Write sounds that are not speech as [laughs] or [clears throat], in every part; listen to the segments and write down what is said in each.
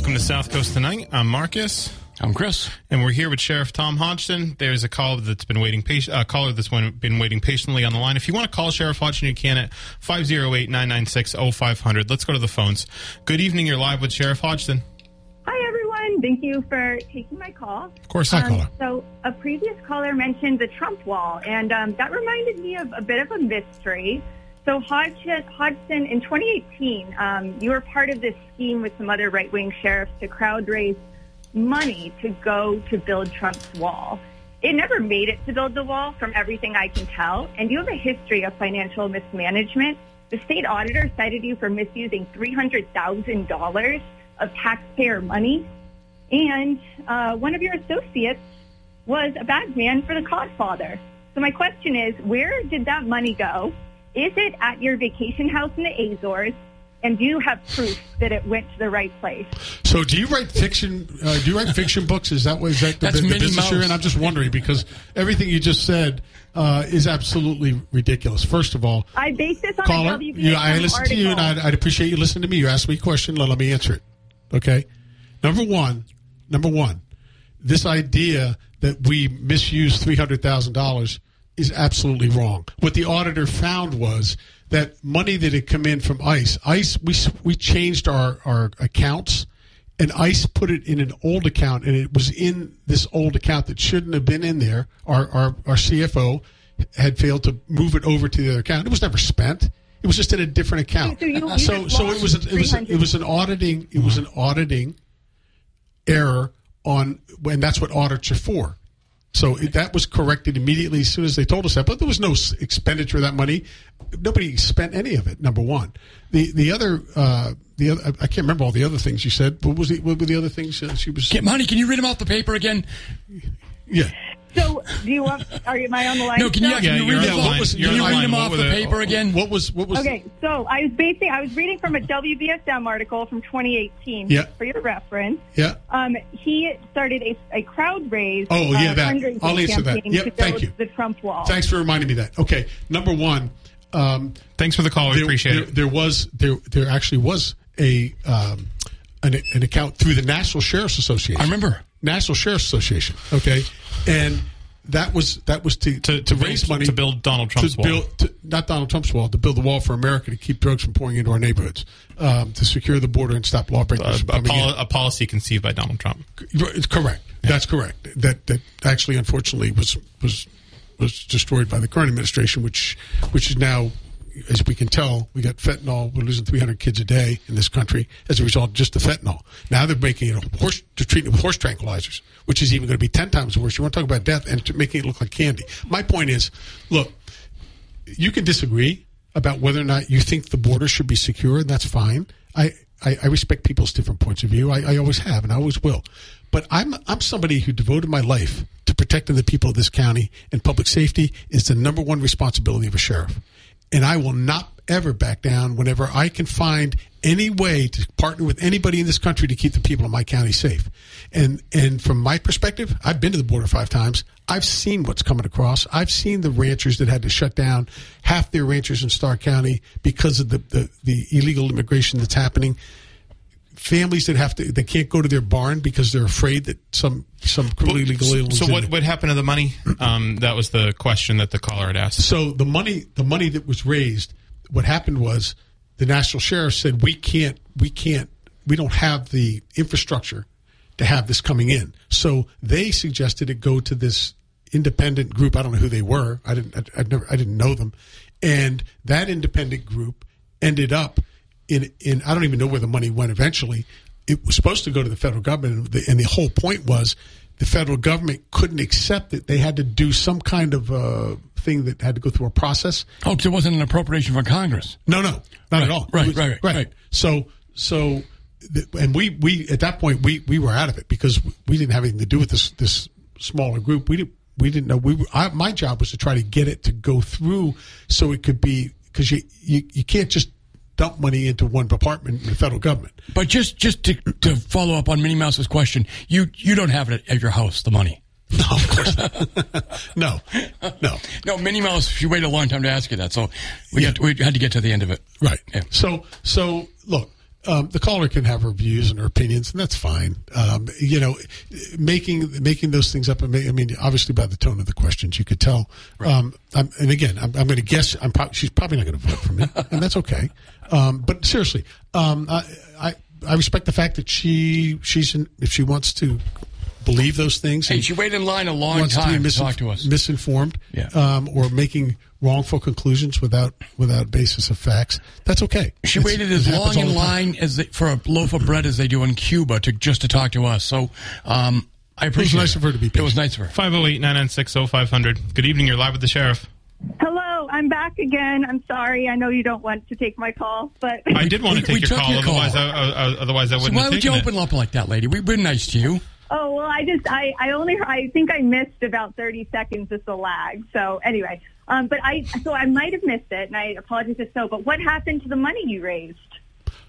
Welcome to South Coast Tonight. I'm Marcus. I'm Chris. And we're here with Sheriff Tom Hodgson. There's a call that's been waiting patient, uh, caller that's been waiting patiently on the line. If you want to call Sheriff Hodgson, you can at 508-996-0500. Let's go to the phones. Good evening. You're live with Sheriff Hodgson. Hi, everyone. Thank you for taking my call. Of course, hi, Um, caller. So, a previous caller mentioned the Trump wall, and um, that reminded me of a bit of a mystery. So, Hodgson, Hodgson in 2018, um, you were part of this scheme with some other right wing sheriffs to crowd raise money to go to build Trump's wall. It never made it to build the wall, from everything I can tell, and you have a history of financial mismanagement. The state auditor cited you for misusing $300,000 of taxpayer money, and uh, one of your associates was a bad man for the Codfather. So my question is, where did that money go? Is it at your vacation house in the Azores? And do you have proof that it went to the right place? So, do you write fiction? Uh, do you write fiction books? Is that what is that the, That's the Minnie business you're Mouse. in? I'm just wondering because everything you just said uh, is absolutely ridiculous. First of all, I base this on caller, a WBSM you, I listen article. to you, and I'd, I'd appreciate you listening to me. You asked me a question. Let, let me answer it. Okay. Number one. Number one. This idea that we misuse three hundred thousand dollars is absolutely wrong. What the auditor found was that money that had come in from ICE, ICE, we we changed our our accounts, and ICE put it in an old account, and it was in this old account that shouldn't have been in there. Our our, our CFO had failed to move it over to the other account. It was never spent. It was just in a different account. So you- you so so it was a, it was it was an auditing it was an auditing error on and that's what audits are for. So that was corrected immediately as soon as they told us that. But there was no expenditure of that money. Nobody spent any of it. Number one. The the other uh, the other I can't remember all the other things you said. What was the, what were the other things she was? Get money. Can you read them off the paper again? Yeah. So, do you want? Are you am I on the line? No, can you, still? can you read on them the off? Can You're you on the read them off the were the- paper again? What was what was? Okay, so I was basing, I was reading from a WBSM article from 2018 Yeah. for your reference. Yeah. Um, he started a, a crowd raise. Oh, yeah, uh, that. fundraising I'll answer that. Yep, thank you. The Trump wall. Thanks for reminding me that. Okay. Number one. Um, Thanks for the call. We there, appreciate there, it. There was there there actually was a um, an, an account through the National Sheriff's Association. I remember. National Sheriff's Association. Okay, and that was that was to To- to raise build- money to build Donald Trump's to wall. build to, not Donald Trump's wall to build the wall for America to keep drugs from pouring into our neighborhoods, um, to secure the border and stop lawbreakers from a, a policy conceived by Donald Trump. It's correct. That's correct. That that actually, unfortunately, was was was destroyed by the current administration, which which is now, as we can tell, we got fentanyl. We're losing 300 kids a day in this country as a result of just the fentanyl. Now they're making it a horse to treat it with horse tranquilizers, which is even going to be 10 times worse. You want to talk about death and making it look like candy. My point is, look, you can disagree about whether or not you think the border should be secure, and that's fine. I, I, I respect people's different points of view. I, I always have, and I always will. But I'm I'm somebody who devoted my life to protecting the people of this county, and public safety is the number one responsibility of a sheriff. And I will not ever back down whenever I can find any way to partner with anybody in this country to keep the people of my county safe. And and from my perspective, I've been to the border five times. I've seen what's coming across. I've seen the ranchers that had to shut down half their ranchers in Starr County because of the, the, the illegal immigration that's happening. Families that have to they can't go to their barn because they're afraid that some some illegal aliens. So what what happened to the money? [clears throat] Um, that was the question that the caller had asked. So the money, the money that was raised, what happened was the national sheriff said we can't, we can't, we don't have the infrastructure to have this coming in. So they suggested it go to this independent group. I don't know who they were. I didn't, I, I never, I didn't know them. And that independent group ended up in, in, I don't even know where the money went eventually. It was supposed to go to the federal government. And the, and the whole point was the federal government couldn't accept it. They had to do some kind of uh, thing that had to go through a process. Oh, it wasn't an appropriation from Congress. No, no, not Right, at all. right, was- right, right. So, so and we we at that point we we were out of it because we didn't have anything to do with this this smaller group. We didn't we didn't know we were, I, my job was to try to get it to go through so it could be because you, you you can't just dump money into one department in the federal government. But just just to, to follow up on Minnie Mouse's question, you you don't have it at, your house, the money. [laughs] No, of course not. no, no. No, Minnie Mouse. She waited a long time to ask you that, so we got we had to get to the end of it. Right. Yeah. So, so look, um, the caller can have her views and her opinions, and that's fine. Um, you know, making making those things up. I mean, obviously by the tone of the questions, you could tell. Um, I'm, and again, I'm, I'm going to guess. I'm pro- she's probably not going to vote for me, [laughs] and that's okay. Um, but seriously, um, I, I I respect the fact that she she's in, if she wants to believe those things. Hey, and- she waited in line a long wants to be time to talk to us. misinformed, Yeah. um, or making wrongful conclusions without without basis of facts. That's okay. She It's- waited as long in line as they, for a loaf of bread as they do in Cuba to just to talk to us. So um, I appreciate nice of her to be It was nice of her. 508 996 0500. Good evening. You're live with the sheriff. Hello, I'm back again. I'm sorry. I know you don't want to take my call, but I did want to take we your call, your call. otherwise, I, I, I- otherwise I wouldn't why have would you it. open up like that, lady? We've been nice to you. Oh well, I just I I only I think I missed about 30 seconds as the lag. So anyway, um, but I so I might have missed it, and I apologize if so. But what happened to the money you raised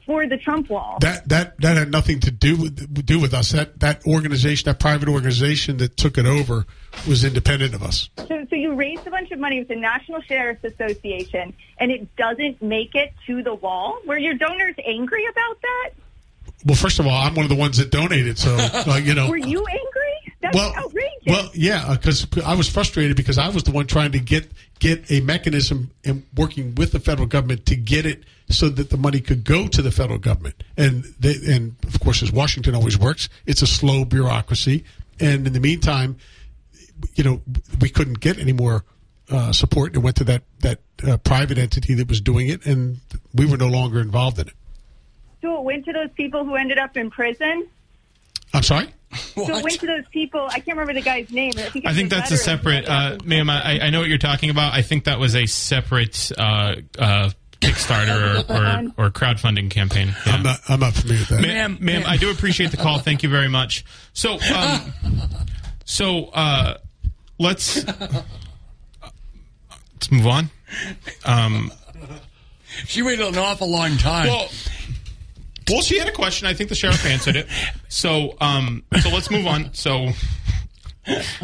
for the Trump wall? That that that had nothing to do with do with us. That that organization, that private organization that took it over, was independent of us. So, so you raised a bunch of money with the National Sheriff's Association, and it doesn't make it to the wall. Were your donors angry about that? Well, first of all, I'm one of the ones that donated, so [laughs] uh, you know. Were you angry? That's well, outrageous. well, yeah, because I was frustrated because I was the one trying to get get a mechanism and working with the federal government to get it so that the money could go to the federal government. And they, and of course, as Washington always works, it's a slow bureaucracy. And in the meantime, you know, we couldn't get any more uh, support. It went to that that uh, private entity that was doing it, and we were no longer involved in it. So it went to those people who ended up in prison. I'm sorry. So it went to those people. I can't remember the guy's name. I think, I think the that's a separate, uh, ma'am. I, I know what you're talking about. I think that was a separate uh, uh, Kickstarter or, [laughs] or, or crowdfunding campaign. Yeah. I'm not. I'm not familiar with that. ma'am, ma'am, I do appreciate the call. Thank you very much. So, um, so uh, let's let's move on. Um, She waited an awful long time. well, well, she had a question. I think the sheriff answered it. So, um, so let's move on. So,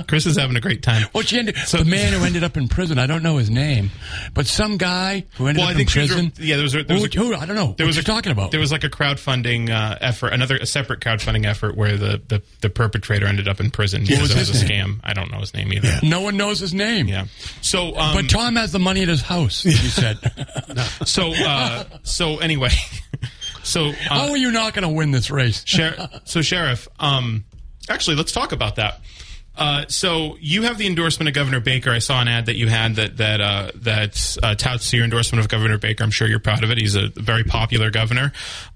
Chris is having a great time. Well, she ended, the man who ended up in prison, I don't know his name, but some guy who ended Well, I up think in prison. re- yeah, there was a- there was who, a- who- I don't know. There what was a, talking about. There was like a crowdfunding uh, effort, another a separate crowdfunding effort where the, the, the perpetrator ended up in prison because was it was a name? scam. I don't know his name either. Yeah. no one knows his name. Yeah. So, um, But Tom has the money at his house, you said. [laughs] so, uh, so anyway, so uh, How are you not going to win this race? Sher- so sheriff, um, actually, let's talk about that. Uh, so you have the endorsement of Governor Baker. I saw an ad that you had that that uh, that uh, touts your endorsement of Governor Baker. I'm sure you're proud of it. He's a very popular governor.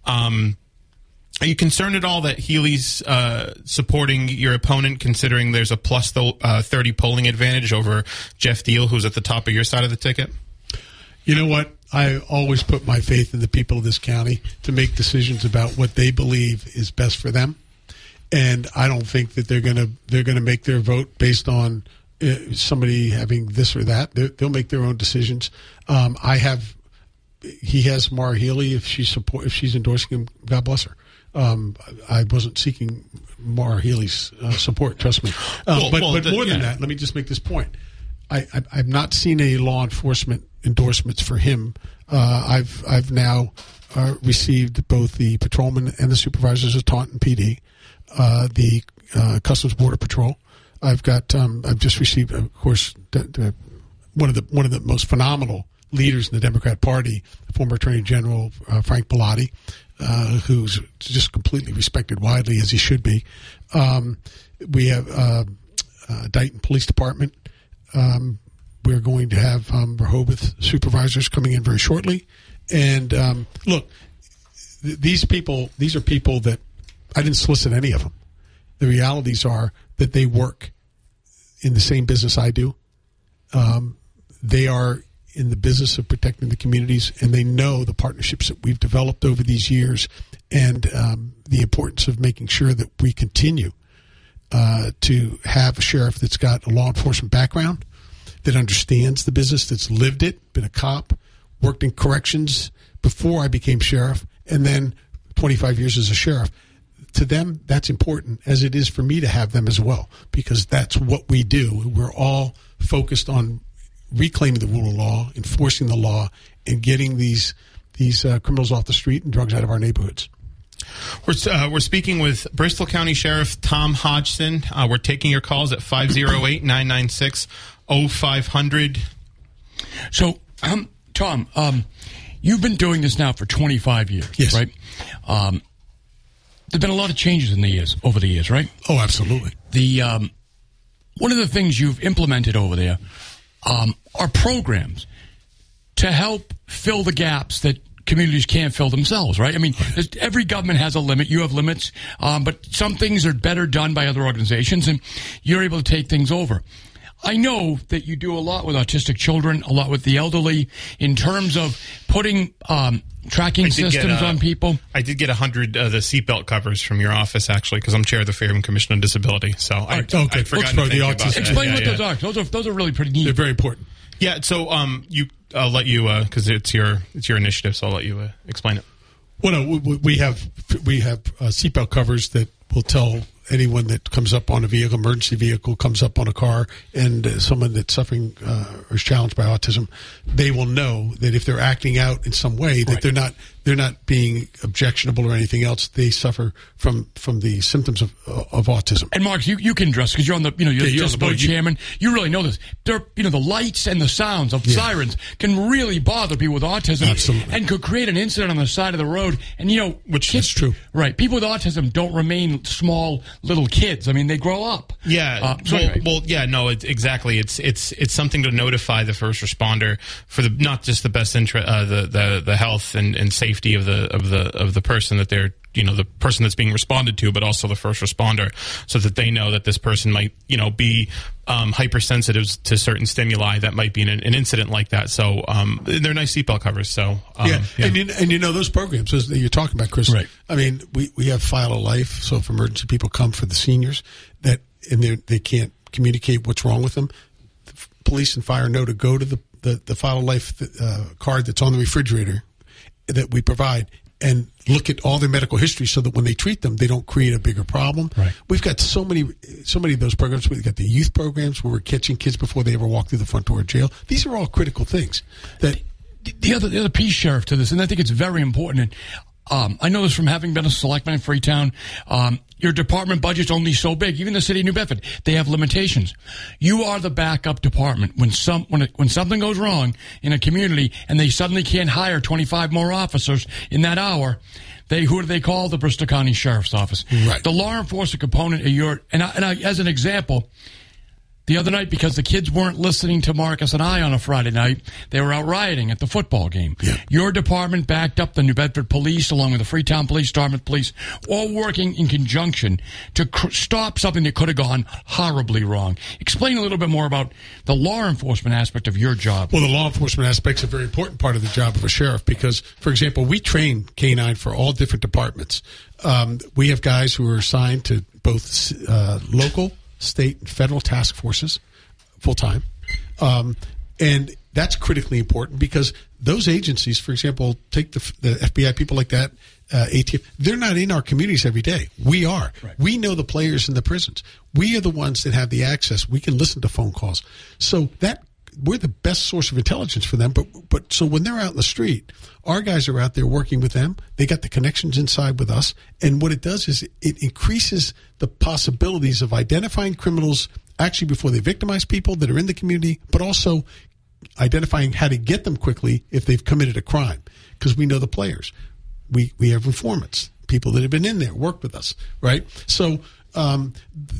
Um, are you concerned at all that Healey's uh, supporting your opponent, considering there's a plus the, uh, 30 polling advantage over Geoff Diehl, who's at the top of your side of the ticket? You know what? I always put my faith in the people of this county to make decisions about what they believe is best for them, and I don't think that they're gonna they're gonna make their vote based on uh, somebody having this or that. They're, they'll make their own decisions. Um, I have he has Maura Healey if she's support if she's endorsing him. God bless her. Um, I wasn't seeking Maura Healey's uh, support. Trust me. Uh, Well, but well, but the- more than yeah. that, let me just make this point. I, I, I've not seen any law enforcement endorsements for him. Uh, I've I've now uh, received both the patrolmen and the supervisors of Taunton PD, uh, the uh, Customs Border Patrol. I've got um, I've just received, of course, one of the one of the most phenomenal leaders in the Democrat Party, former Attorney General uh, Frank Bellotti, uh, who's just completely respected widely as he should be. Um, we have uh, uh, Dighton Police Department. Um, we're going to have um, Rehoboth supervisors coming in very shortly. And um, look, th- these people, these are people that I didn't solicit any of them. The realities are that they work in the same business I do. Um, they are in the business of protecting the communities, and they know the partnerships that we've developed over these years, and um, the importance of making sure that we continue uh, to have a sheriff that's got a law enforcement background, that understands the business, that's lived it, been a cop, worked in corrections before I became sheriff, and then 25 years as a sheriff. To them, that's important, as it is for me to have them as well, because that's what we do. We're all focused on reclaiming the rule of law, enforcing the law, and getting these these uh, criminals off the street and drugs out of our neighborhoods. We're, uh, we're speaking with Bristol County Sheriff Tom Hodgson. Uh, we're taking your calls at 508 996 0500. So, um, Tom, um, you've been doing this now for 25 years, Yes. right? Um, there've been a lot of changes in the years over the years, right? Oh, absolutely. The um, one of the things you've implemented over there um, are programs to help fill the gaps that communities can't fill themselves, right? I mean, every government has a limit. You have limits, um, but some things are better done by other organizations, and you're able to take things over. I know that you do a lot with autistic children, a lot with the elderly, in terms of putting um, tracking did get, systems uh, on people. I did get a hundred uh, the seatbelt covers from your office actually because I'm chair of the Fairhaven Commission on Disability. So I, okay. I forgot throw the think about autism- Explain Yeah, what yeah. those are. Those are those are really pretty neat. They're very important. Yeah. So um, you, I'll let you because it's your it's your initiative. So I'll let you uh, explain it. Well, no, we, we have we have uh, seatbelt covers that will tell anyone that comes up on a vehicle, emergency vehicle, comes up on a car, and uh, someone that's suffering uh, or is challenged by autism, they will know that if they're acting out in some way, that Right. they're not they're not being objectionable or anything else. They suffer from from the symptoms of of autism. And Mark, you, you can address because you're on the you know you're Yeah, the you're on the disability board. Chairman. You really know this. There, you know, the lights and the sounds of sirens can really bother people with autism, Absolutely. and could create an incident on the side of the road. And you know, Which kids, is true. right? People with autism don't remain small little kids. I mean, they grow up. Yeah. Uh, so well, anyway. well, yeah. No, it's exactly. It's it's it's something to notify the first responder for the not just the best interest, uh, the the the health and, and safety of the of the of the person that they're you know the person that's being responded to, but also the first responder, so that they know that this person might you know be um, hypersensitive to certain stimuli that might be in an, an incident like that. So um, they're nice seatbelt covers. So um, yeah, and you, and you know those programs that you're talking about, Chris. Right. I mean, we, we have file of life. So if emergency people come for the seniors that and they they can't communicate what's wrong with them, the police and fire know to go to the the, the file of life uh, card that's on the refrigerator that we provide and look at all their medical history so that when they treat them, they don't create a bigger problem. Right. We've got so many, so many of those programs. We've got the youth programs where we're catching kids before they ever walk through the front door of jail. These are all critical things that the other the other piece, sheriff, to this, and I think it's very important. And, um, I know this from having been a selectman in Freetown. Um, your department budget's only so big. Even the city of New Bedford, they have limitations. You are the backup department when some when it, when something goes wrong in a community and they suddenly can't hire twenty five more officers in that hour. They who do they call the Bristol County Sheriff's Office? Right. The law enforcement component of your and, I, and I, as an example, the other night because the kids weren't listening to Marcus and I on a Friday night. They were out rioting at the football game. Your department backed up the New Bedford Police along with the Freetown Police, Dartmouth Police, all working in conjunction to cr- stop something that could have gone horribly wrong. Explain a little bit more about the law enforcement aspect of your job. Well, the law enforcement aspect's a very important part of the job of a sheriff because, for example, we train K9 for all different departments. Um, we have guys who are assigned to both uh, local, state, and federal task forces full time. Um, and that's critically important because those agencies, for example, take the, the FBI, people like that, uh, ATF, they're not in our communities every day. We are. We know the players in the prisons. We are the ones that have the access. We can listen to phone calls. So that we're the best source of intelligence for them. But but so when they're out in the street, our guys are out there working with them. They got the connections inside with us, and what it does is it increases the possibilities of identifying criminals actually before they victimize people that are in the community, but also identifying how to get them quickly if they've committed a crime because we know the players. We we have informants, people that have been in there, worked with us, right? So um,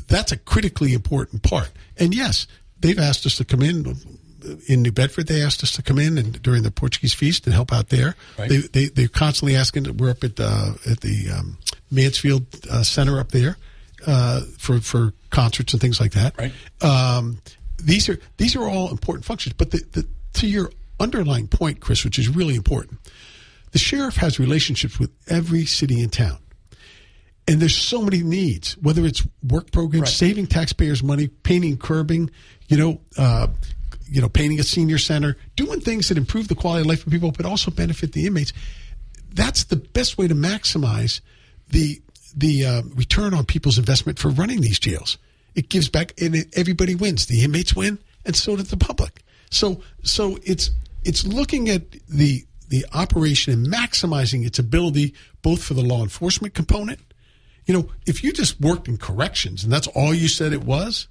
that's a critically important part. And yes, they've asked us to come in. In New Bedford, they asked us to come in and during the Portuguese feast and help out there. Right. They, they they're constantly asking. We're up at uh, at the um, Mansfield uh, Center up there uh, for for concerts and things like that. Right. Um, these are these are all important functions. But the, the, to your underlying point, Chris, which is really important. The sheriff has relationships with every city and town. And there's so many needs, whether it's work programs, Right. saving taxpayers money, painting curbing, you know, uh, you know, painting a senior center, doing things that improve the quality of life of people, but also benefit the inmates. That's the best way to maximize the the uh, return on people's investment for running these jails. It gives back, and everybody wins. The inmates win, and so does the public. So, so it's it's looking at the the operation and maximizing its ability both for the law enforcement component. You know, if you just worked in corrections and that's all you said it was,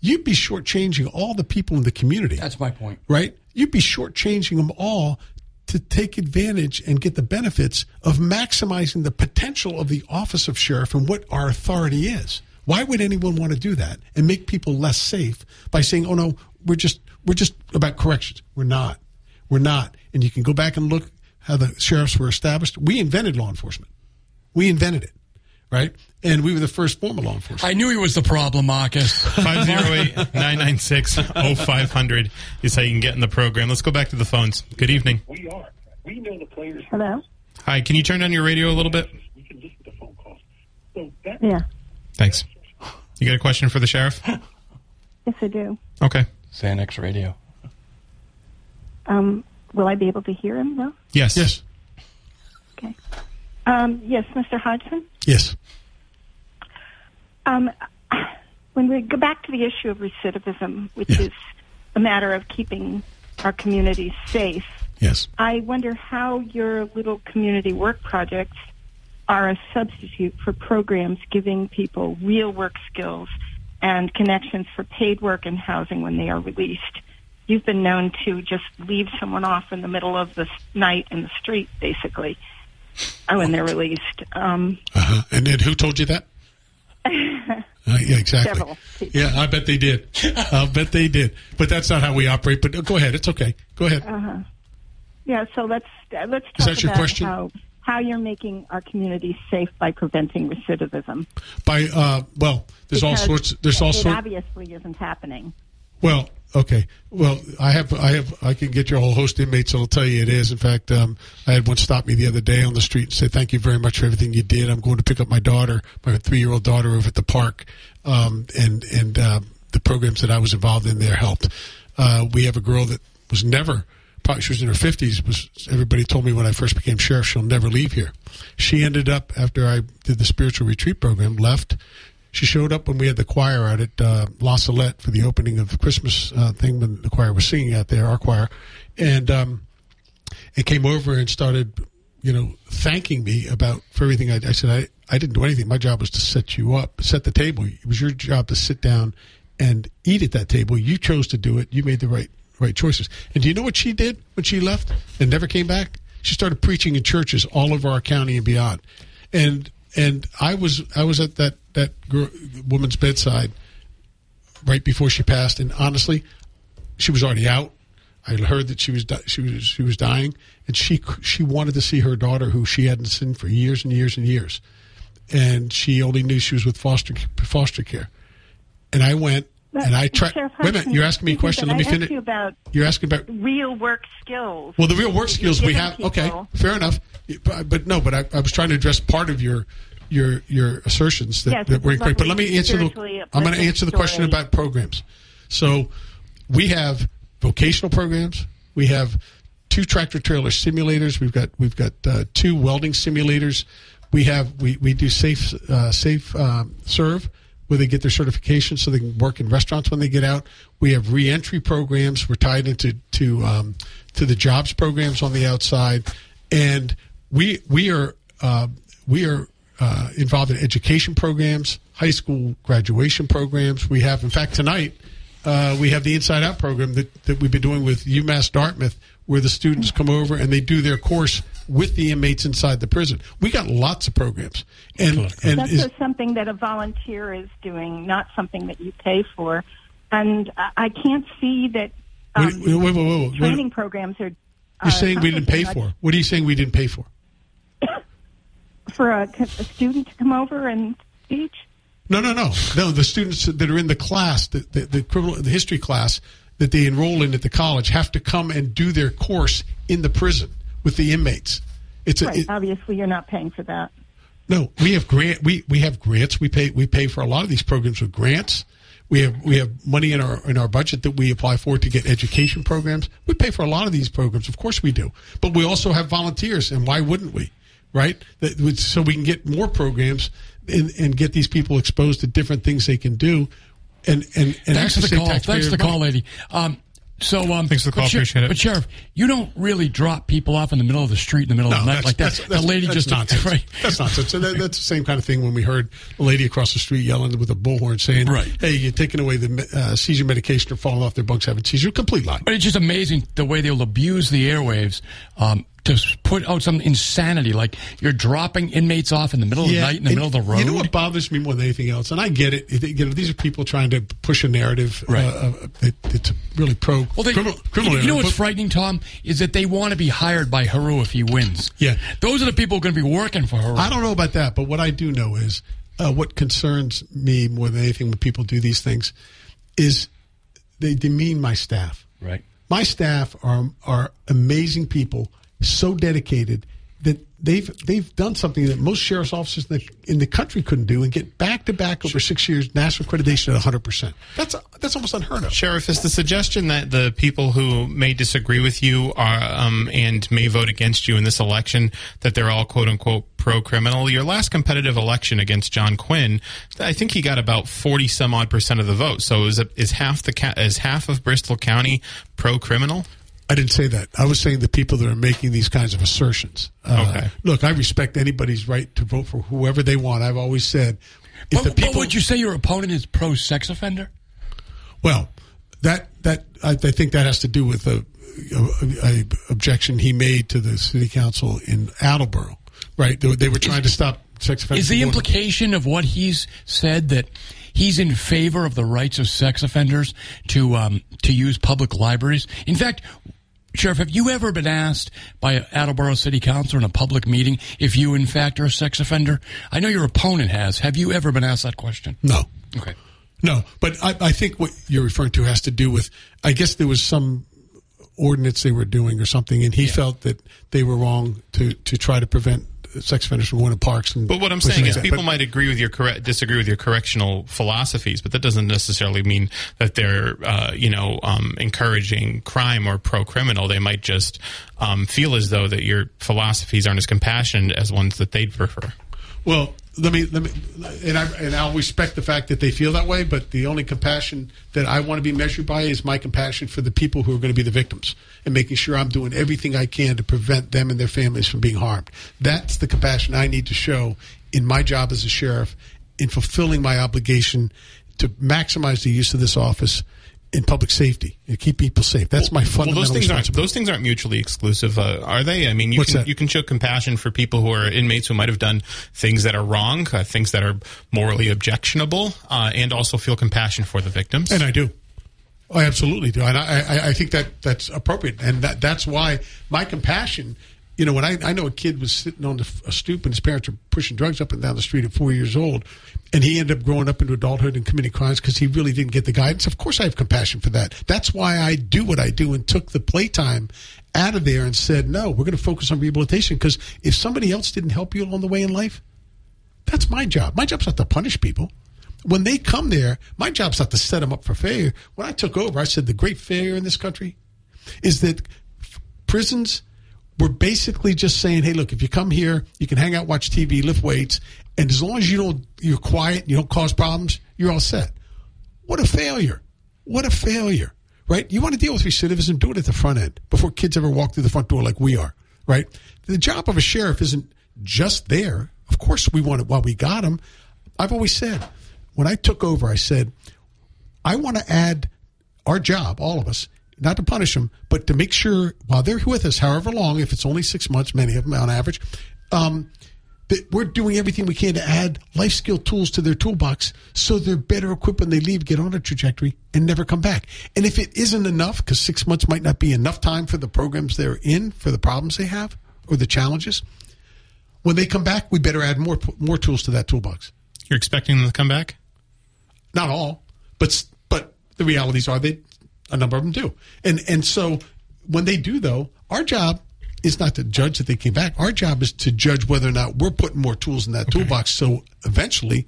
you'd be shortchanging all the people in the community That's my point. right? You'd be shortchanging them all to take advantage and get the benefits of maximizing the potential of the office of sheriff and what our authority is. Why would anyone want to do that and make people less safe by saying, "Oh no, we're just we're just about corrections"? We're not. We're not. And you can go back and look how the sheriffs were established. We invented law enforcement. We invented it, right? And we were the first form of law enforcement. I knew he was the problem, Marcus. [laughs] 508-996-0500 is how you can get in the program. Let's go back to the phones. Good evening. We are. We know the players. Hello? Hi, can you turn down your radio a little bit? We can listen to phone calls. So that Yeah. Thanks. You got a question for the sheriff? Yes, I do. Okay. Xanax Radio. Um, will I be able to hear him, though? Yes. yes. Okay. Um, yes, Mr. Hodgson? Yes. Um, when we go back to the issue of recidivism, which Yeah. is a matter of keeping our communities safe, Yes. I wonder how your little community work projects are a substitute for programs giving people real work skills and connections for paid work and housing when they are released. You've been known to just leave someone off in the middle of the night in the street, basically, uh, when they're released. Um, Uh-huh. And then who told you that? [laughs] Uh, yeah, exactly. Yeah, I bet they did. I'll bet they did. But that's not how we operate. But go ahead. It's okay. Go ahead. Uh-huh. yeah, so let's uh, let's Is talk that your about question? how how you're making our community safe by preventing recidivism. By uh, well, there's all sorts. There's all sorts. obviously isn't happening. Well, okay. Well, I have, I have, I can get you a whole host inmates that'll tell you it is. In fact, um, I had one stop me the other day on the street and say, "Thank you very much for everything you did. I'm going to pick up my daughter, my three-year-old daughter, over at the park, um, and and uh, the programs that I was involved in there helped. Uh, we have a girl that was never." Probably she was in her fifties. Was everybody told me when I first became sheriff she'll never leave here. She ended up after I did the spiritual retreat program, left, she showed up when we had the choir out at uh, La Salette for the opening of the Christmas uh, thing when the choir was singing out there, our choir, and um, came over and started, you know, thanking me about for everything. I, I said I, I didn't do anything. My job was to set you up, set the table. It was your job to sit down and eat at that table. You chose to do it. You made the right right choices. And do you know what she did when she left and never came back? She started preaching in churches all over our county and beyond. And and I was I was at that that woman's bedside right before she passed, and honestly, she was already out. I heard that she was di- she was she was dying, and she she wanted to see her daughter, who she hadn't seen for years and years and years, and she only knew she was with foster foster care. And I went and I tried. Sheriff Wait a minute, you're asking me a question. Let me finish. you about You're asking about real work skills. well, the real work skills we have. Okay, fair enough. But, but no, but I, I was trying to address part of your your your assertions that, Yes, that were incorrect. But let me answer the. I'm going to answer the question story. about programs. So we have vocational programs. We have two tractor trailer simulators. We've got we've got uh, two welding simulators. We have we, we do safe uh, safe um, serve where they get their certification so they can work in restaurants when they get out. We have reentry programs. We're tied into to um, to the jobs programs on the outside, and we we are uh, we are uh, involved in education programs, high school graduation programs. We have, in fact, tonight uh, we have the Inside Out program that, that we've been doing with UMass Dartmouth, where the students come over and they do their course with the inmates inside the prison. We got lots of programs, and and That's is, something that a volunteer is doing, not something that you pay for. And I, I can't see that um, Wait, wait, wait, wait, wait. training programs are. you're saying we didn't pay for. What are you saying we didn't pay for? [laughs] for a, a student to come over and teach. No, no, no, no. The students that are in the class, the the, the criminal, the history class, that they enroll in at the college have to come and do their course in the prison with the inmates. It's a, Right. it- Obviously, you're not paying for that. no, we have grant. We we have grants. We pay we pay for a lot of these programs with grants. We have we have money in our in our budget that we apply for to get education programs. We pay for a lot of these programs. Of course we do. But we also have volunteers, and why wouldn't we? Right? That, would- so we can get more programs and, and get these people exposed to different things they can do. And and, and Thanks for the call. Thanks for the call, lady. Um, so, um, Thanks for the call. Sher- Appreciate it. But sheriff, you don't really drop people off in the middle of the street in the middle of the night like that. the lady that's [laughs] just nonsense. right. That's nonsense. And that, that's the same kind of thing when we heard a lady across the street yelling with a bullhorn saying, Right. "Hey, you're taking away the uh, seizure medication or falling off their bunks having seizure." Complete lie. But it's just amazing the way they'll abuse the airwaves um, to put out some insanity. Like you're dropping inmates off in the middle of the night in the middle of the road. You know what bothers me more than anything else, and I get it. You know, these are people trying to push a narrative Right. uh, uh, that, that's really pro Well, they, criminal. criminal you, you know what's but- frightening, Tom, is that they want to be hired by Heroux if he wins. Yeah. those are the people going to be working for Heroux. I don't know about that, but what I do know is uh, what concerns me more than anything when people do these things is they demean my staff. Right. My staff are are amazing people, so dedicated that they've they've done something that most sheriff's officers in the, in the country couldn't do and get back to back over six years national accreditation at 100 percent. That's that's almost unheard of. Sheriff, is the suggestion that the people who may disagree with you are um, and may vote against you in this election that they're all quote unquote pro criminal? Your last competitive election against John Quinn, I think he got about forty some odd percent of the vote. So is is half the is half of Bristol County pro criminal? I didn't say that. I was saying the people that are making these kinds of assertions. Uh, Okay. Look, I respect anybody's right to vote for whoever they want. I've always said, if But, the people, but would you say your opponent is pro sex offender? well, that that I, I think that has to do with a, a, a objection he made to the city council in Attleboro. Right? They, were- they were trying to stop sex offenders. Is the implication of what he's said that he's in favor of the rights of sex offenders to um, to use public libraries? In fact, Sheriff, have you ever been asked by Attleboro City Council in a public meeting if you, in fact, are a sex offender? I know your opponent has. Have you ever been asked that question? No. Okay. No, but I, I think what you're referring to has to do with. I guess there was some ordinance they were doing or something, and he felt that they were wrong to to try to prevent sex offenders from to parks. And But what I'm saying is, people But- might agree with your correct, disagree with your correctional philosophies, but that doesn't necessarily mean that they're, uh, you know, um, encouraging crime or pro-criminal. They might just um, feel as though that your philosophies aren't as compassionate as ones that they'd prefer. Well, let me let me, and I and I'll respect the fact that they feel that way. But the only compassion that I want to be measured by is my compassion for the people who are going to be the victims, and making sure I'm doing everything I can to prevent them and their families from being harmed. That's the compassion I need to show in my job as a sheriff, in fulfilling my obligation to maximize the use of this office in public safety and keep people safe. That's my Well, fundamental those things aren't responsibility. those things aren't mutually exclusive, uh, are they? I mean, you What's can that? you can show compassion for people who are inmates who might have done things that are wrong, uh, things that are morally objectionable, uh, and also feel compassion for the victims. And I do. I absolutely do, and I, I, I think that that's appropriate, and that that's why my compassion. You know, when I, I know a kid was sitting on the, a stoop and his parents were pushing drugs up and down the street at four years old, and he ended up growing up into adulthood and committing crimes because he really didn't get the guidance. Of course, I have compassion for that. That's why I do what I do and took the playtime out of there and said, no, we're going to focus on rehabilitation because if somebody else didn't help you along the way in life, that's my job. My job's not to punish people. When they come there, my job's not to set them up for failure. When I took over, I said the great failure in this country is that prisons were basically just saying, "Hey, look, if you come here, you can hang out, watch TV, lift weights, and as long as you don't, you're quiet, you don't cause problems, you're all set." What a failure! What a failure! Right? You want to deal with recidivism, do it at the front end before kids ever walk through the front door like we are. Right? The job of a sheriff isn't just there. Of course, we want it while we got them. I've always said, when I took over, I said, I want to add our job, all of us, not to punish them, but to make sure while they're with us, however long, if it's only six months, many of them on average, um, that we're doing everything we can to add life skill tools to their toolbox so they're better equipped when they leave, get on a trajectory, and never come back. And if it isn't enough, because six months might not be enough time for the programs they're in, for the problems they have or the challenges, when they come back, we better add more more tools to that toolbox. You're expecting them to come back? Not all, but but the realities are they A number of them do. And and so when they do though, our job is not to judge that they came back. Our job is to judge whether or not we're putting more tools in that toolbox so eventually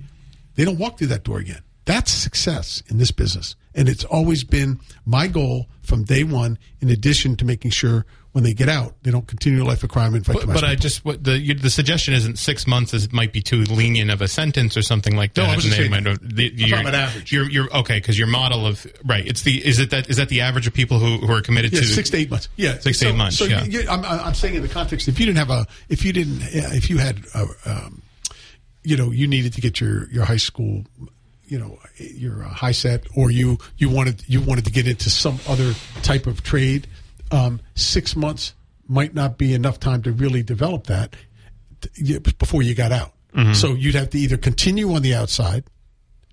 they don't walk through that door again. That's success in this business. And it's always been my goal from day one, in addition to making sure when they get out, they don't continue a life of crime and fight But, but I just what the you, the suggestion isn't six months is might be too lenient of a sentence or something like that. No, I wasn't saying might the- you're- average. You're, you're okay because your model of right. It's the is it that is that the average of people who, who are committed Yeah, to six to eight months. Yeah, Six to eight months, So yeah. you- you- I'm, I'm saying in the context, if you didn't have a, if you didn't, if you had, a, um, you know, you needed to get your your high school, you know, your uh, high set, or you you wanted you wanted to get into some other type of trade, um, six months might not be enough time to really develop that t- before you got out. Mm-hmm. So you'd have to either continue on the outside.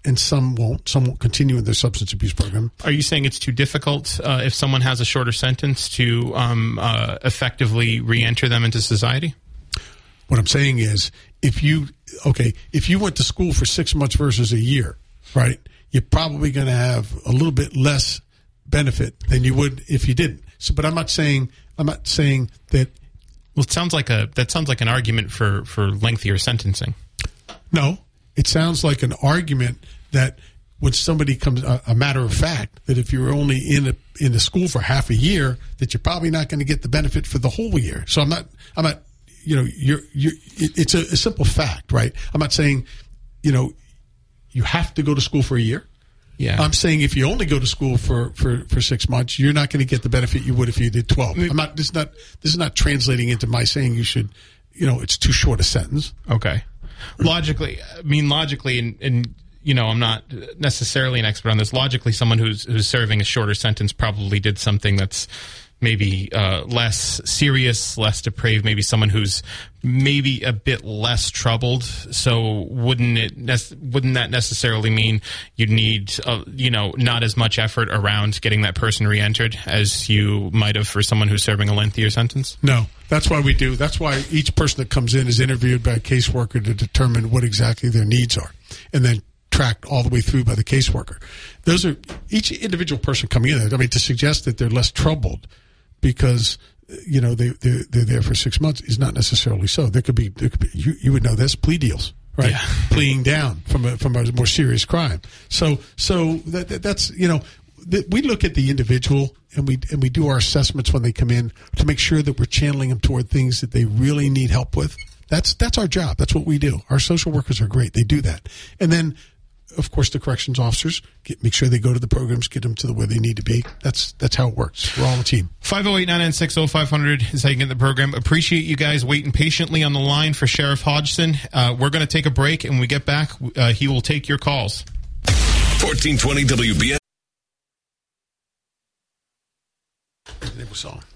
And some won't. Some won't continue in their substance abuse program. Are you saying it's too difficult uh, if someone has a shorter sentence to um, uh, effectively re-enter them into society? What I'm saying is, if you okay, if you went to school for six months versus a year, right? You're probably going to have a little bit less benefit than you would if you didn't. So, but I'm not saying I'm not saying that. Well, it sounds like a that sounds like an argument for for lengthier sentencing. No, it sounds like an argument that when somebody comes a, a matter of fact that if you're only in a in the school for half a year, that you're probably not going to get the benefit for the whole year. So I'm not I'm not you know you're you it, it's a, a simple fact, right? I'm not saying you know you have to go to school for a year. Yeah. I'm saying if you only go to school for, for, for six months, you're not going to get the benefit you would if you did twelve. Mm. I'm not. This is not. This is not translating into my saying you should. You know, it's too short a sentence. Okay. Logically, I mean, logically, and, and you know, I'm not necessarily an expert on this. Logically, someone who's who's serving a shorter sentence probably did something that's maybe uh, less serious, less depraved. Maybe someone who's maybe a bit less troubled. So wouldn't it wouldn't that necessarily mean you'd need uh, you know not as much effort around getting that person re-entered as you might have for someone who's serving a lengthier sentence? No, that's why we do. That's why each person that comes in is interviewed by a caseworker to determine what exactly their needs are, and then tracked all the way through by the caseworker. Those are each individual person coming in. I mean, to suggest that they're less troubled because you know they they're, they're there for six months is not necessarily so. There could be, there could be you, you would know this plea deals. Right, Yeah. [laughs] pleading down from a from a more serious crime. So, so that, that that's you know, th- we look at the individual and we and we do our assessments when they come in to make sure that we're channeling them toward things that they really need help with. That's that's our job. That's what we do. Our social workers are great. They do that, and then. Of course, the corrections officers get, make sure they go to the programs, get them to the where they need to be. That's that's how it works. We're all a team. 508 996 0500 is how you get the program. Appreciate you guys waiting patiently on the line for Sheriff Hodgson. Uh, we're going to take a break, and when we get back, uh, he will take your calls. 1420 WBS.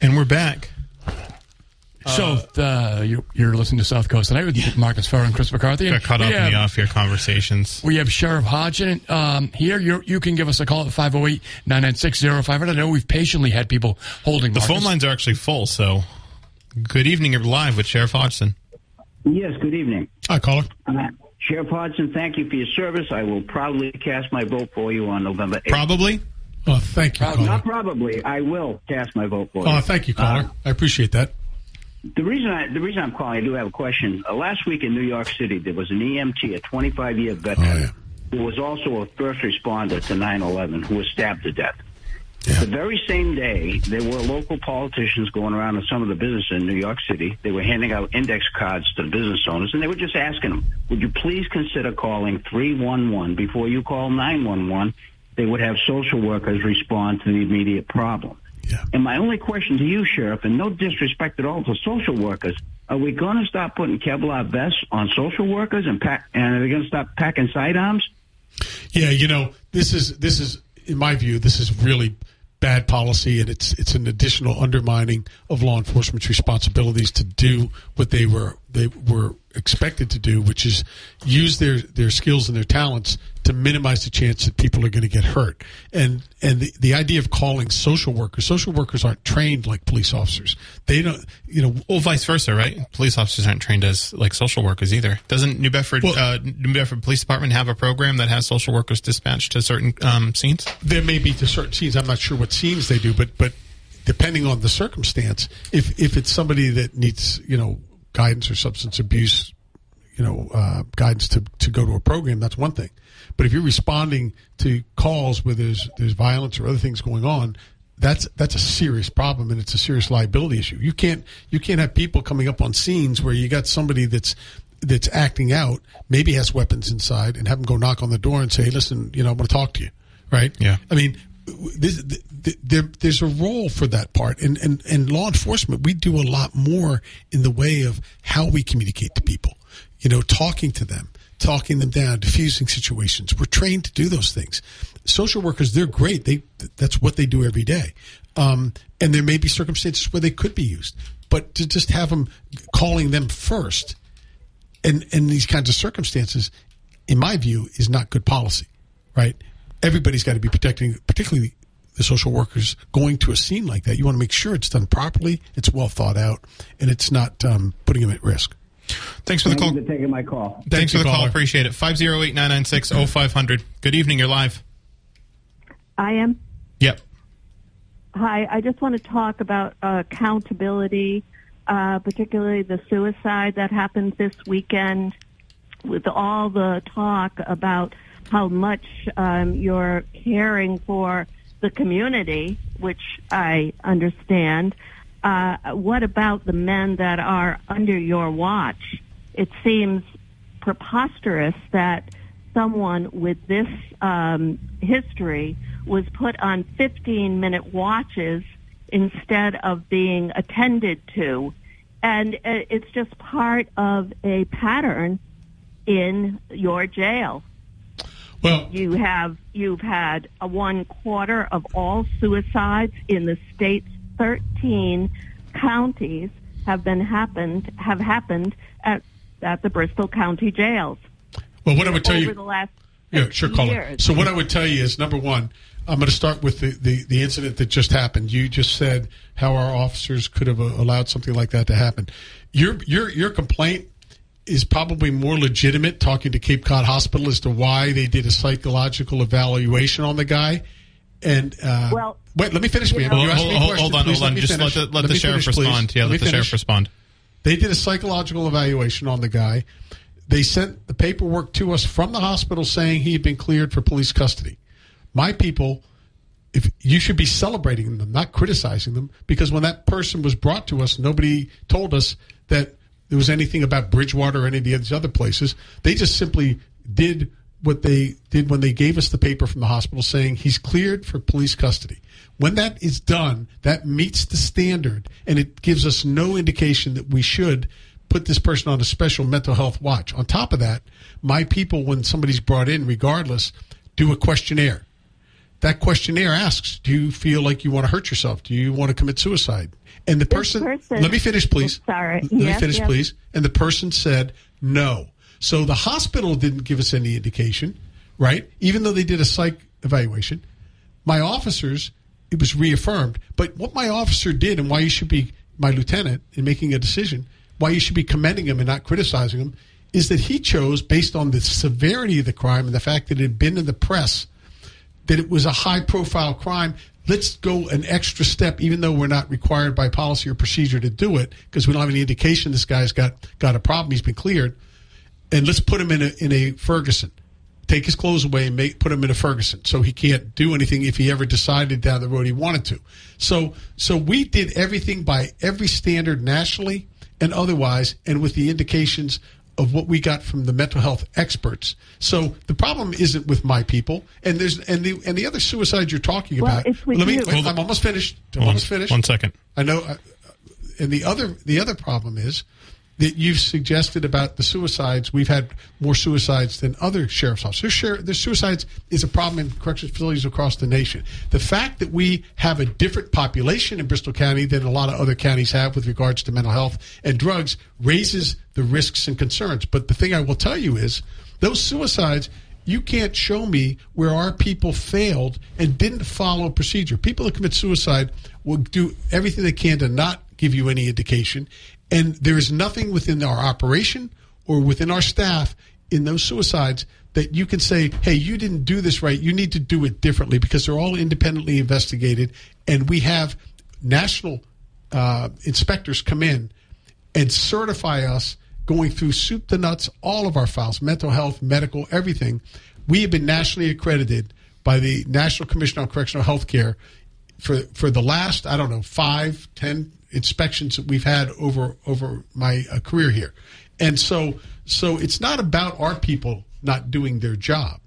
And we're back. So uh, you're, you're listening to South Coast tonight with Marcus Farrow and Chris McCarthy. Got caught we up in the off air conversations. We have Sheriff Hodgson um, here. You're, you can give us a call at 508 996 0500. I know we've patiently had people holding The Marcus. phone lines are actually full, so good evening. You're live with Sheriff Hodgson. Yes, good evening. Hi, caller. Uh, Sheriff Hodgson, thank you for your service. I will proudly cast my vote for you on November 8th. Probably. Oh, thank you, caller. Not probably. I will cast my vote for you. Oh, thank you, caller. I appreciate that. The reason I the reason I'm calling, I do have a question. Uh, last week in New York City, there was an EMT, a 25 year veteran, Oh, yeah. who was also a first responder to 9/11, who was stabbed to death. Yeah. The very same day, there were local politicians going around in some of the businesses in New York City. They were handing out index cards to the business owners, and they were just asking them, "Would you please consider calling 311 before you call 911?" They would have social workers respond to the immediate problem. Yeah. And my only question to you, Sheriff, and no disrespect at all to social workers, are we going to stop putting Kevlar vests on social workers and pack, and are they going to stop packing sidearms? Yeah, you know, this is this is in my view, this is really bad policy, and it's it's an additional undermining of law enforcement's responsibilities to do what they were they were expected to do, which is use their, their skills and their talents to minimize the chance that people are going to get hurt. And and the, the idea of calling social workers, social workers aren't trained like police officers. They don't, you know. Well, vice versa, right? Police officers aren't trained as like social workers either. Doesn't New Bedford Well- uh, New Bedford Police Department have a program that has social workers dispatched to certain um, scenes? There may be to certain scenes. I'm not sure what scenes they do, but but depending on the circumstance, if if it's somebody that needs you know guidance or substance abuse, you know uh, guidance to to go to a program, that's one thing. But if you're responding to calls where there's there's violence or other things going on, that's that's a serious problem and it's a serious liability issue. You can't you can't have people coming up on scenes where you got somebody that's that's acting out, maybe has weapons inside, and have them go knock on the door and say, "Hey, listen, you know, I want to talk to you." Right? Yeah. I mean, this, th- th- there, there's a role for that part, and, and and law enforcement, we do a lot more in the way of how we communicate to people. You know, talking to them, talking them down, diffusing situations. We're trained to do those things. Social workers, they're great. They that's what they do every day. Um, and there may be circumstances where they could be used, but to just have them calling them first and in these kinds of circumstances, in my view, is not good policy. Right? Everybody's got to be protecting, particularly the social workers going to a scene like that. You want to make sure it's done properly, it's well thought out, and it's not um, putting them at risk. Thanks for the Thank call. you for taking my call. Thanks for you, the call. caller. Appreciate it. 508 996 0500. Good evening. You're live. I am. Yep. Hi, I just want to talk about uh, accountability, uh, particularly the suicide that happened this weekend with all the talk about how much um, you're caring for the community, which I understand. Uh, what about the men that are under your watch? It seems preposterous that someone with this um, history was put on 15 minute watches instead of being attended to. And uh, it's just part of a pattern in your jail. Well, You have you've had a one quarter of all suicides in the state's 13 counties have been happened have happened at at the Bristol County jails well, what I would tell over you, the last Yeah, sure, years. So what I would tell you is number one, I'm going to start with the, the, the incident that just happened. You just said how our officers could have allowed something like that to happen. Your your your complaint is probably more legitimate talking to Cape Cod Hospital as to why they did a psychological evaluation on the guy. And uh, Well, wait, let me finish, you ma'am. know- You Hold, me hold, hold on, Please hold on. me Just let the, let the sheriff finish, please. respond. Yeah, let, me the sheriff respond. They did a psychological evaluation on the guy. They sent the paperwork to us from the hospital saying he had been cleared for police custody. My people, if you should be celebrating them, not criticizing them, because when that person was brought to us, nobody told us that there was anything about Bridgewater or any of these other places. They just simply did what they did when they gave us the paper from the hospital saying he's cleared for police custody. When that is done, that meets the standard and it gives us no indication that we should put this person on a special mental health watch. On top of that, my people, when somebody's brought in, regardless, do a questionnaire. That questionnaire asks, do you feel like you want to hurt yourself? Do you want to commit suicide? And the person, person- let me finish, please. Sorry. Let me finish, please. And the person said no. So the hospital didn't give us any indication, right? Even though they did a psych evaluation. My officers, it was reaffirmed. But what my officer did and why you should be my lieutenant in making a decision, why you should be commending him and not criticizing him, is that he chose, based on the severity of the crime and the fact that it had been in the press, that it was a high profile crime. Let's go an extra step, even though we're not required by policy or procedure to do it, because we don't have any indication this guy's got, got a problem. He's been cleared. And let's put him in a, in a Ferguson. Take his clothes away and make, put him in a Ferguson so he can't do anything if he ever decided down the road he wanted to. So, so we did everything by every standard nationally and otherwise, and with the indications of what we got from the mental health experts. So the problem isn't with my people, and there's and the and the other suicides you're talking Well, about. let me. you. wait, I'm almost finished. I'm One- almost finished. one second. I know. Uh, and the other the other problem is that you've suggested about the suicides. We've had more suicides than other sheriff's officers. Share, the suicides is a problem in corrections facilities across the nation. The fact that we have a different population in Bristol County than a lot of other counties have with regards to mental health and drugs raises the risks and concerns. But the thing I will tell you is those suicides you can't show me where our people failed and didn't follow procedure. People that commit suicide will do everything they can to not give you any indication. And there is nothing within our operation or within our staff in those suicides that you can say, hey, you didn't do this right. You need to do it differently because they're all independently investigated. And we have national uh, inspectors come in and certify us going through soup to nuts, all of our files, mental health, medical, everything. We have been nationally accredited by the National Commission on Correctional Health Care for, for the last, I don't know, five, ten inspections that we've had over over my uh, career here. And so so it's not about our people not doing their job.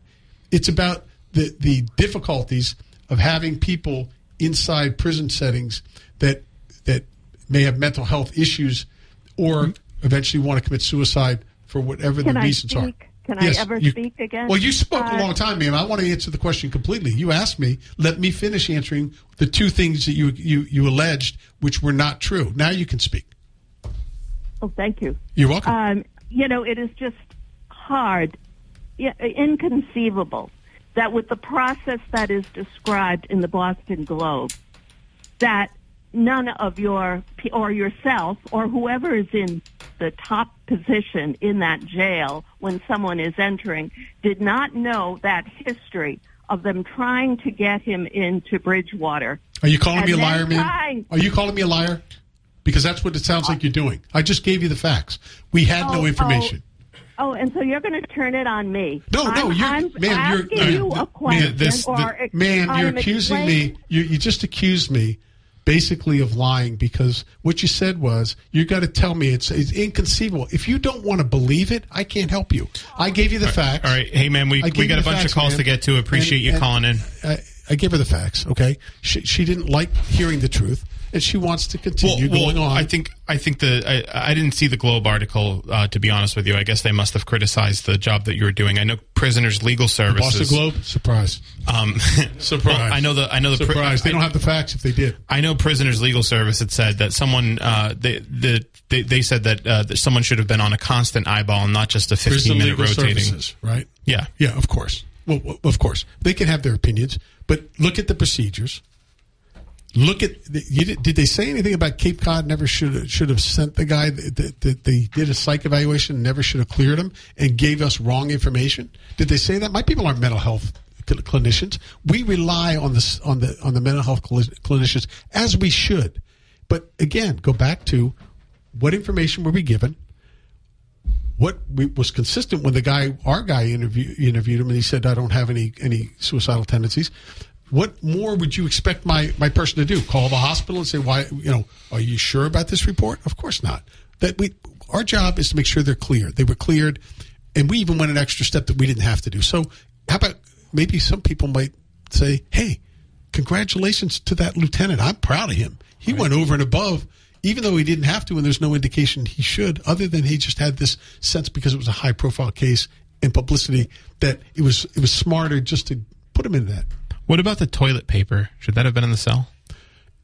It's about the the difficulties of having people inside prison settings that that may have mental health issues or eventually want to commit suicide for whatever Can the reasons are. Can I ever you- speak again? Well, you spoke a Uh, long time, ma'am. I want to answer the question completely. You asked me. Let me finish answering the two things that you you, you alleged, which were not true. Now you can speak. Oh, thank you. You're welcome. Um, you know, it is just hard, inconceivable that with the process that is described in the Boston Globe, that none of your or yourself or whoever is in the top position in that jail when someone is entering did not know that history of them trying to get him into Bridgewater. Are you calling and me a liar, man? Are you calling me a liar? Because that's what it sounds like you're doing. I just gave you the facts. We had Oh, no information. Oh, and so you're going to turn it on me? No, no, I'm, you're, I'm ma'am, you're, you a question, this- or the- ma'am, you're accusing me. You, you just accused me, basically, of lying because what you said was you got to tell me it's, it's inconceivable. If you don't want to believe it, I can't help you. I gave you the facts. All right, hey man, we we got a bunch facts, of calls ma'am. to get to. Appreciate And- you and calling in. I, I gave her the facts. Okay, she, she didn't like hearing the truth, and she wants to continue going on. I think I think the I, I didn't see the Globe article uh, to be honest with you. I guess they must have criticized the job that you were doing. I know prisoners' legal services. Boston Globe, surprise, Um, [laughs] surprise. well, I know the I know the pri- surprise. they I- don't have the facts. If they did, I know prisoners' legal service had said that someone uh, they, the, they they said that, uh, that someone should have been on a constant eyeball and not just a Prison fifteen minute legal rotating. services, right? Yeah, Yeah, of course. Well, well, of course, they can have their opinions, but look at the procedures. Look at did, did they say anything about Cape Cod never should should have sent the guy that, that they did a psych evaluation never should have cleared him and gave us wrong information? Did they say that? My people aren't mental health clinicians. We rely on the on the on the mental health clinicians as we should. But again, go back to what information were we given? what we, was consistent when the guy, our guy, interview, interviewed him, and he said, "I don't have any any suicidal tendencies." What more would you expect my my person to do? Call the hospital and say, "Why? You know, are you sure about this report?" Of course not. That we, our job is to make sure they're clear. They were cleared, and we even went an extra step that we didn't have to do. So, how about maybe some people might say, "Hey, congratulations to that lieutenant. I'm proud of him. He went over and above." even though he didn't have to, and there's no indication he should, other than he just had this sense because it was a high profile case and publicity that it was it was smarter just to put him in that. What about the toilet paper? Should that have been in the cell?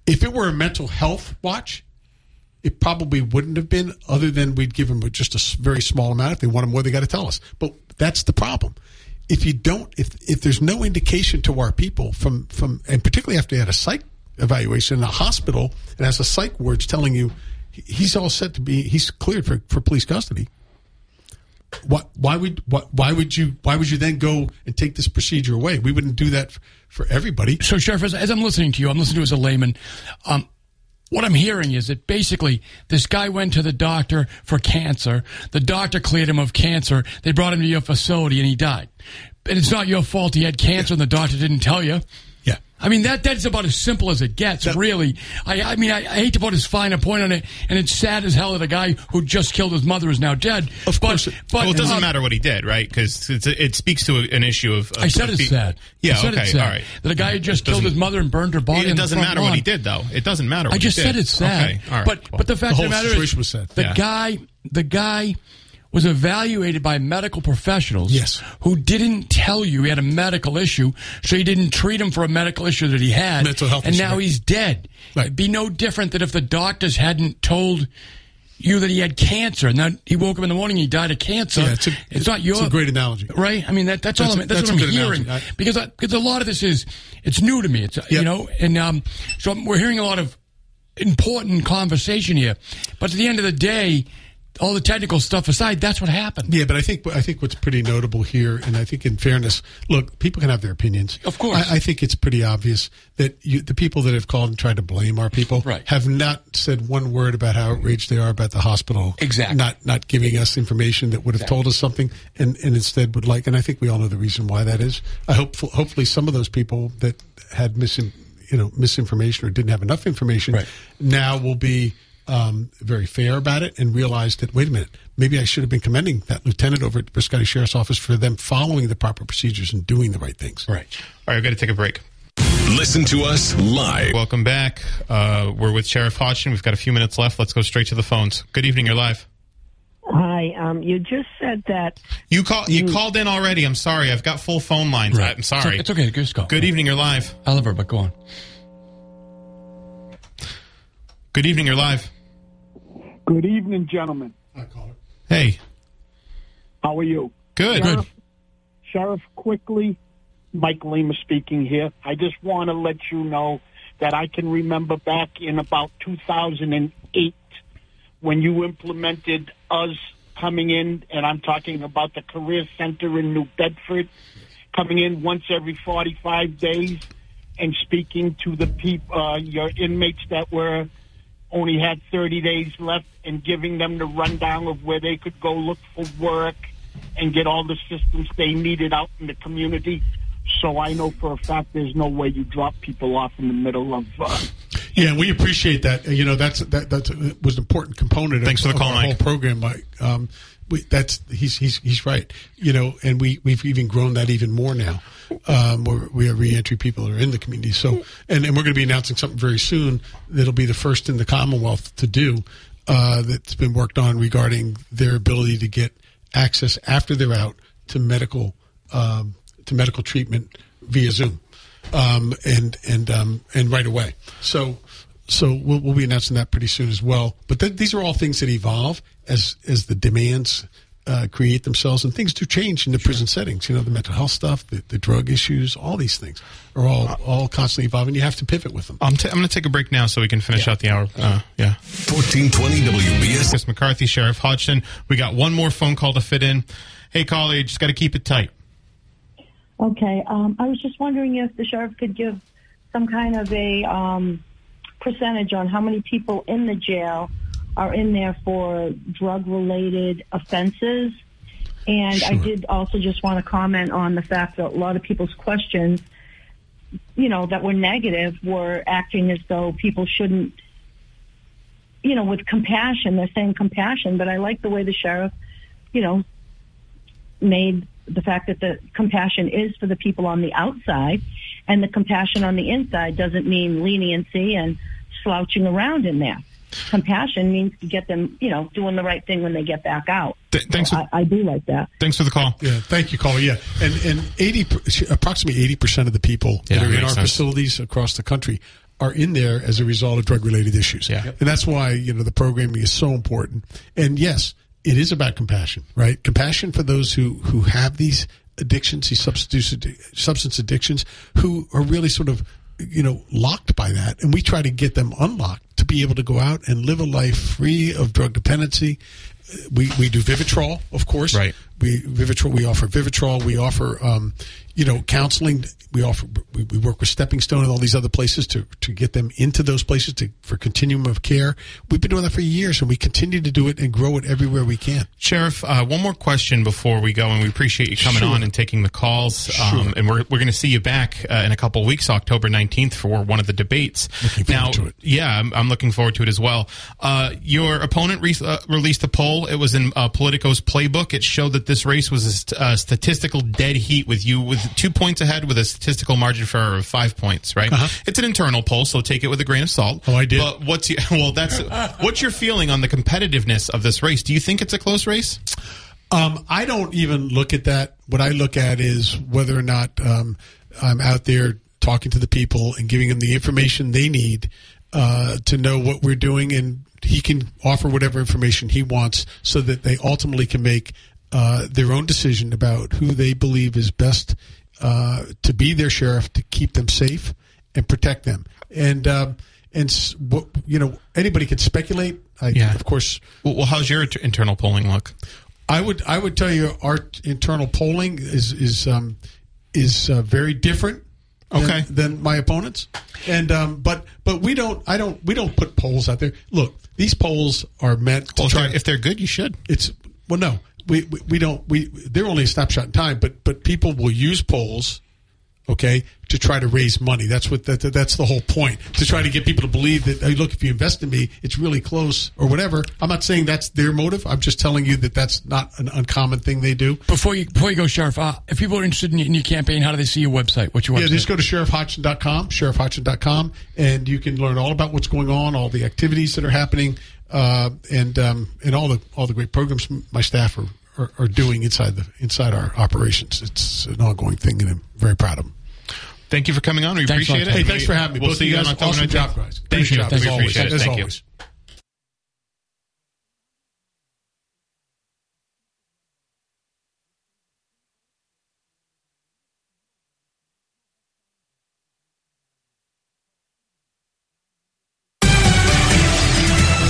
If it were a mental health watch, it probably wouldn't have been, other than we'd give them just a very small amount. If they want more, they got to tell us. But that's the problem. If you don't, if if there's no indication to our people from from, and particularly after they had a psych evaluation in a hospital and has a psych wards telling you he's all set to be, he's cleared for, for police custody. Why, why would why, why would you why would you then go and take this procedure away? We wouldn't do that for, for everybody. So, Sheriff, as, as I'm listening to you, I'm listening to you as a layman. Um, what I'm hearing is that basically this guy went to the doctor for cancer. The doctor cleared him of cancer. They brought him to your facility and he died. And it's not your fault he had cancer and the doctor didn't tell you. I mean that that's about as simple as it gets, That- really. I, I mean I, I hate to put as fine a point on it, and it's sad as hell that a guy who just killed his mother is now dead. Of but, course it- but well, it doesn't uh, matter what he did, right? Because it speaks to an issue of. of I said it's sad. Yeah, I said okay, it's sad. all right. That a guy had just killed his mother and burned her body. It doesn't matter what he did, though. It doesn't matter. What I just said it's sad. Okay, all right. But well. but the fact The of the matter is, was sad. the Yeah. guy the guy was evaluated by medical professionals Yes. who didn't tell you he had a medical issue, so you didn't treat him for a medical issue that he had. Mental health And issue, now right. he's dead. Right. It'd be no different than if the doctors hadn't told you that he had cancer, and then he woke up in the morning and he died of cancer. Yeah, it's a- it's not your it's a great analogy. right? I mean that that's, That's all. a- I'm, that's, that's what I'm hearing. I- because I, because a lot of this is it's new to me. It's you know, and um, so we're hearing a lot of important conversation here. But at the end of the day, all the technical stuff aside, that's what happened. Yeah, but I think I think what's pretty notable here, and I think in fairness, look, people can have their opinions. Of course. I, I think it's pretty obvious that you, the people that have called and tried to blame our people Right. have not said one word about how outraged they are about the hospital. Exactly. Not not giving us information that would have told us something, and, and instead would like. And I think we all know the reason why that is. I hope hopefully some of those people that had misin, you know misinformation or didn't have enough information Right. now will be um, very fair about it and realized that wait a minute, maybe I should have been commending that lieutenant over at the Bristol Sheriff's Office for them following the proper procedures and doing the right things. Right. All right, I've got to take a break. Listen to us live. Welcome back. Uh, we're with Sheriff Hodgson. We've got a few minutes left. Let's go straight to the phones. Good evening. You're live. Hi. Um, you just said that. You call. You called in already. I'm sorry. I've got full phone lines. Right. I'm sorry. It's, okay. Just go. Good evening. You're live. Oliver, but go on. Good evening. You're live. Good evening, gentlemen. Hi, caller. Hey. How are you? Good. Sheriff, Sheriff, quickly, Mike Lima speaking here. I just want to let you know that I can remember back in about 2008 when you implemented us coming in, and I'm talking about the Career Center in New Bedford, coming in once every 45 days and speaking to the people, uh, your inmates that were only had 30 days left and giving them the rundown of where they could go look for work and get all the systems they needed out in the community. So I know for a fact there's no way you drop people off in the middle of. Uh, Yeah, and we appreciate that. You know, that's that that was an important component. Thanks of, for the call, our Mike. whole program, Mike. Um, we, that's he's he's he's right. You know, and we we've even grown that even more now. Um, where we have reentry people that are in the community. So, and, and we're going to be announcing something very soon that'll be the first in the Commonwealth to do. Uh, that's been worked on regarding their ability to get access after they're out to medical um, to medical treatment via Zoom, um, and and um, and right away. So so we'll, we'll be announcing that pretty soon as well. But th- these are all things that evolve as as the demands uh, create themselves, and things do change in the prison settings. You know, the mental health stuff, the, the drug issues, all these things are all all constantly evolving. You have to pivot with them. I'm, t- I'm going to take a break now so we can finish out the hour. Uh, yeah. 1420 WBS. Chris McCarthy, Sheriff Hodgson. We got one more phone call to fit in. Hey, caller, you just got to keep it tight. Okay. Um, I was just wondering if the sheriff could give some kind of a um, percentage on how many people in the jail are in there for drug-related offenses. And I did also just want to comment on the fact that a lot of people's questions, you know, that were negative were acting as though people shouldn't, you know, with compassion. They're saying compassion, but I like the way the sheriff, you know, made the fact that the compassion is for the people on the outside and the compassion on the inside doesn't mean leniency and slouching around in there. Compassion means to get them, you know, doing the right thing when they get back out. Th- thanks So for- I, I do like that. Thanks for the call. Yeah, thank you, caller. Yeah, and and eighty approximately eighty percent of the people Yeah, that are in our sense. facilities across the country are in there as a result of drug related issues. Yeah. and that's why you know the programming is so important. And yes, it is about compassion, right? Compassion for those who who have these addictions, these substance substance addictions, who are really sort of you know locked by that, and we try to get them unlocked to be able to go out and live a life free of drug dependency. We we do Vivitrol, of course. Right. We Vivitrol. We offer Vivitrol. We offer, um, you know, counseling. We offer. We, we work with Stepping Stone and all these other places to to get them into those places to for continuum of care. We've been doing that for years, and we continue to do it and grow it everywhere we can. Sheriff, uh, one more question before we go, and we appreciate you coming Sure. on and taking the calls. Um, and we're, we're going to see you back uh, in a couple of weeks, October 19th, for one of the debates. Looking forward now, to it. Yeah, I'm, I'm looking forward to it as well. Uh, your opponent re- uh, released a poll. It was in uh, Politico's playbook. It showed that this race was a, st- a statistical dead heat with you with two points ahead with a statistical margin for error of five points. Right? It's an internal poll, so take it with a grain of salt. Uh-huh. Oh, I did. But what's your, [laughs] well, that's what's your feeling on the competitiveness of this race? Do you think it's a close race? Um, I don't even look at that. What I look at is whether or not um, I'm out there talking to the people and giving them the information they need uh, to know what we're doing, and he can offer whatever information he wants, so that they ultimately can make uh, their own decision about who they believe is best uh, to be their sheriff to keep them safe and protect them. And um, and what you know, anybody can speculate. I, Yeah. of course. Well, well how's your internal polling look? I would I would tell you our internal polling is is um, is uh, very different. than- Okay. Than, my opponents, and um, but but we don't I don't we don't put polls out there. Look, these polls are meant to Well, if try. if they're good, you should. it's well, no, we, we we don't we they're only a snapshot in time, but but people will use polls, okay, to try to raise money. That's what that, that's the whole point to try to get people to believe that hey, look, if you invest in me, it's really close or whatever. I'm not saying that's their motive. I'm just telling you that that's not an uncommon thing they do. Before you before you go, Sheriff, uh, if people are interested in your, in your campaign, how do they see your website? What's your Yeah, just go to sheriffhodgson.com, sheriffhodgson.com, and you can learn all about what's going on, all the activities that are happening, uh, and um, and all the all the great programs my staff are, are, are doing inside the inside our operations. It's an ongoing thing, and I'm very proud of them. Thank you for coming on. We Thanks appreciate it. Hey, thanks for having me. We'll Both see you you guys, on October awesome 19th. job, guys. Thank Great you. job. We As always. appreciate it. As Thank you. always.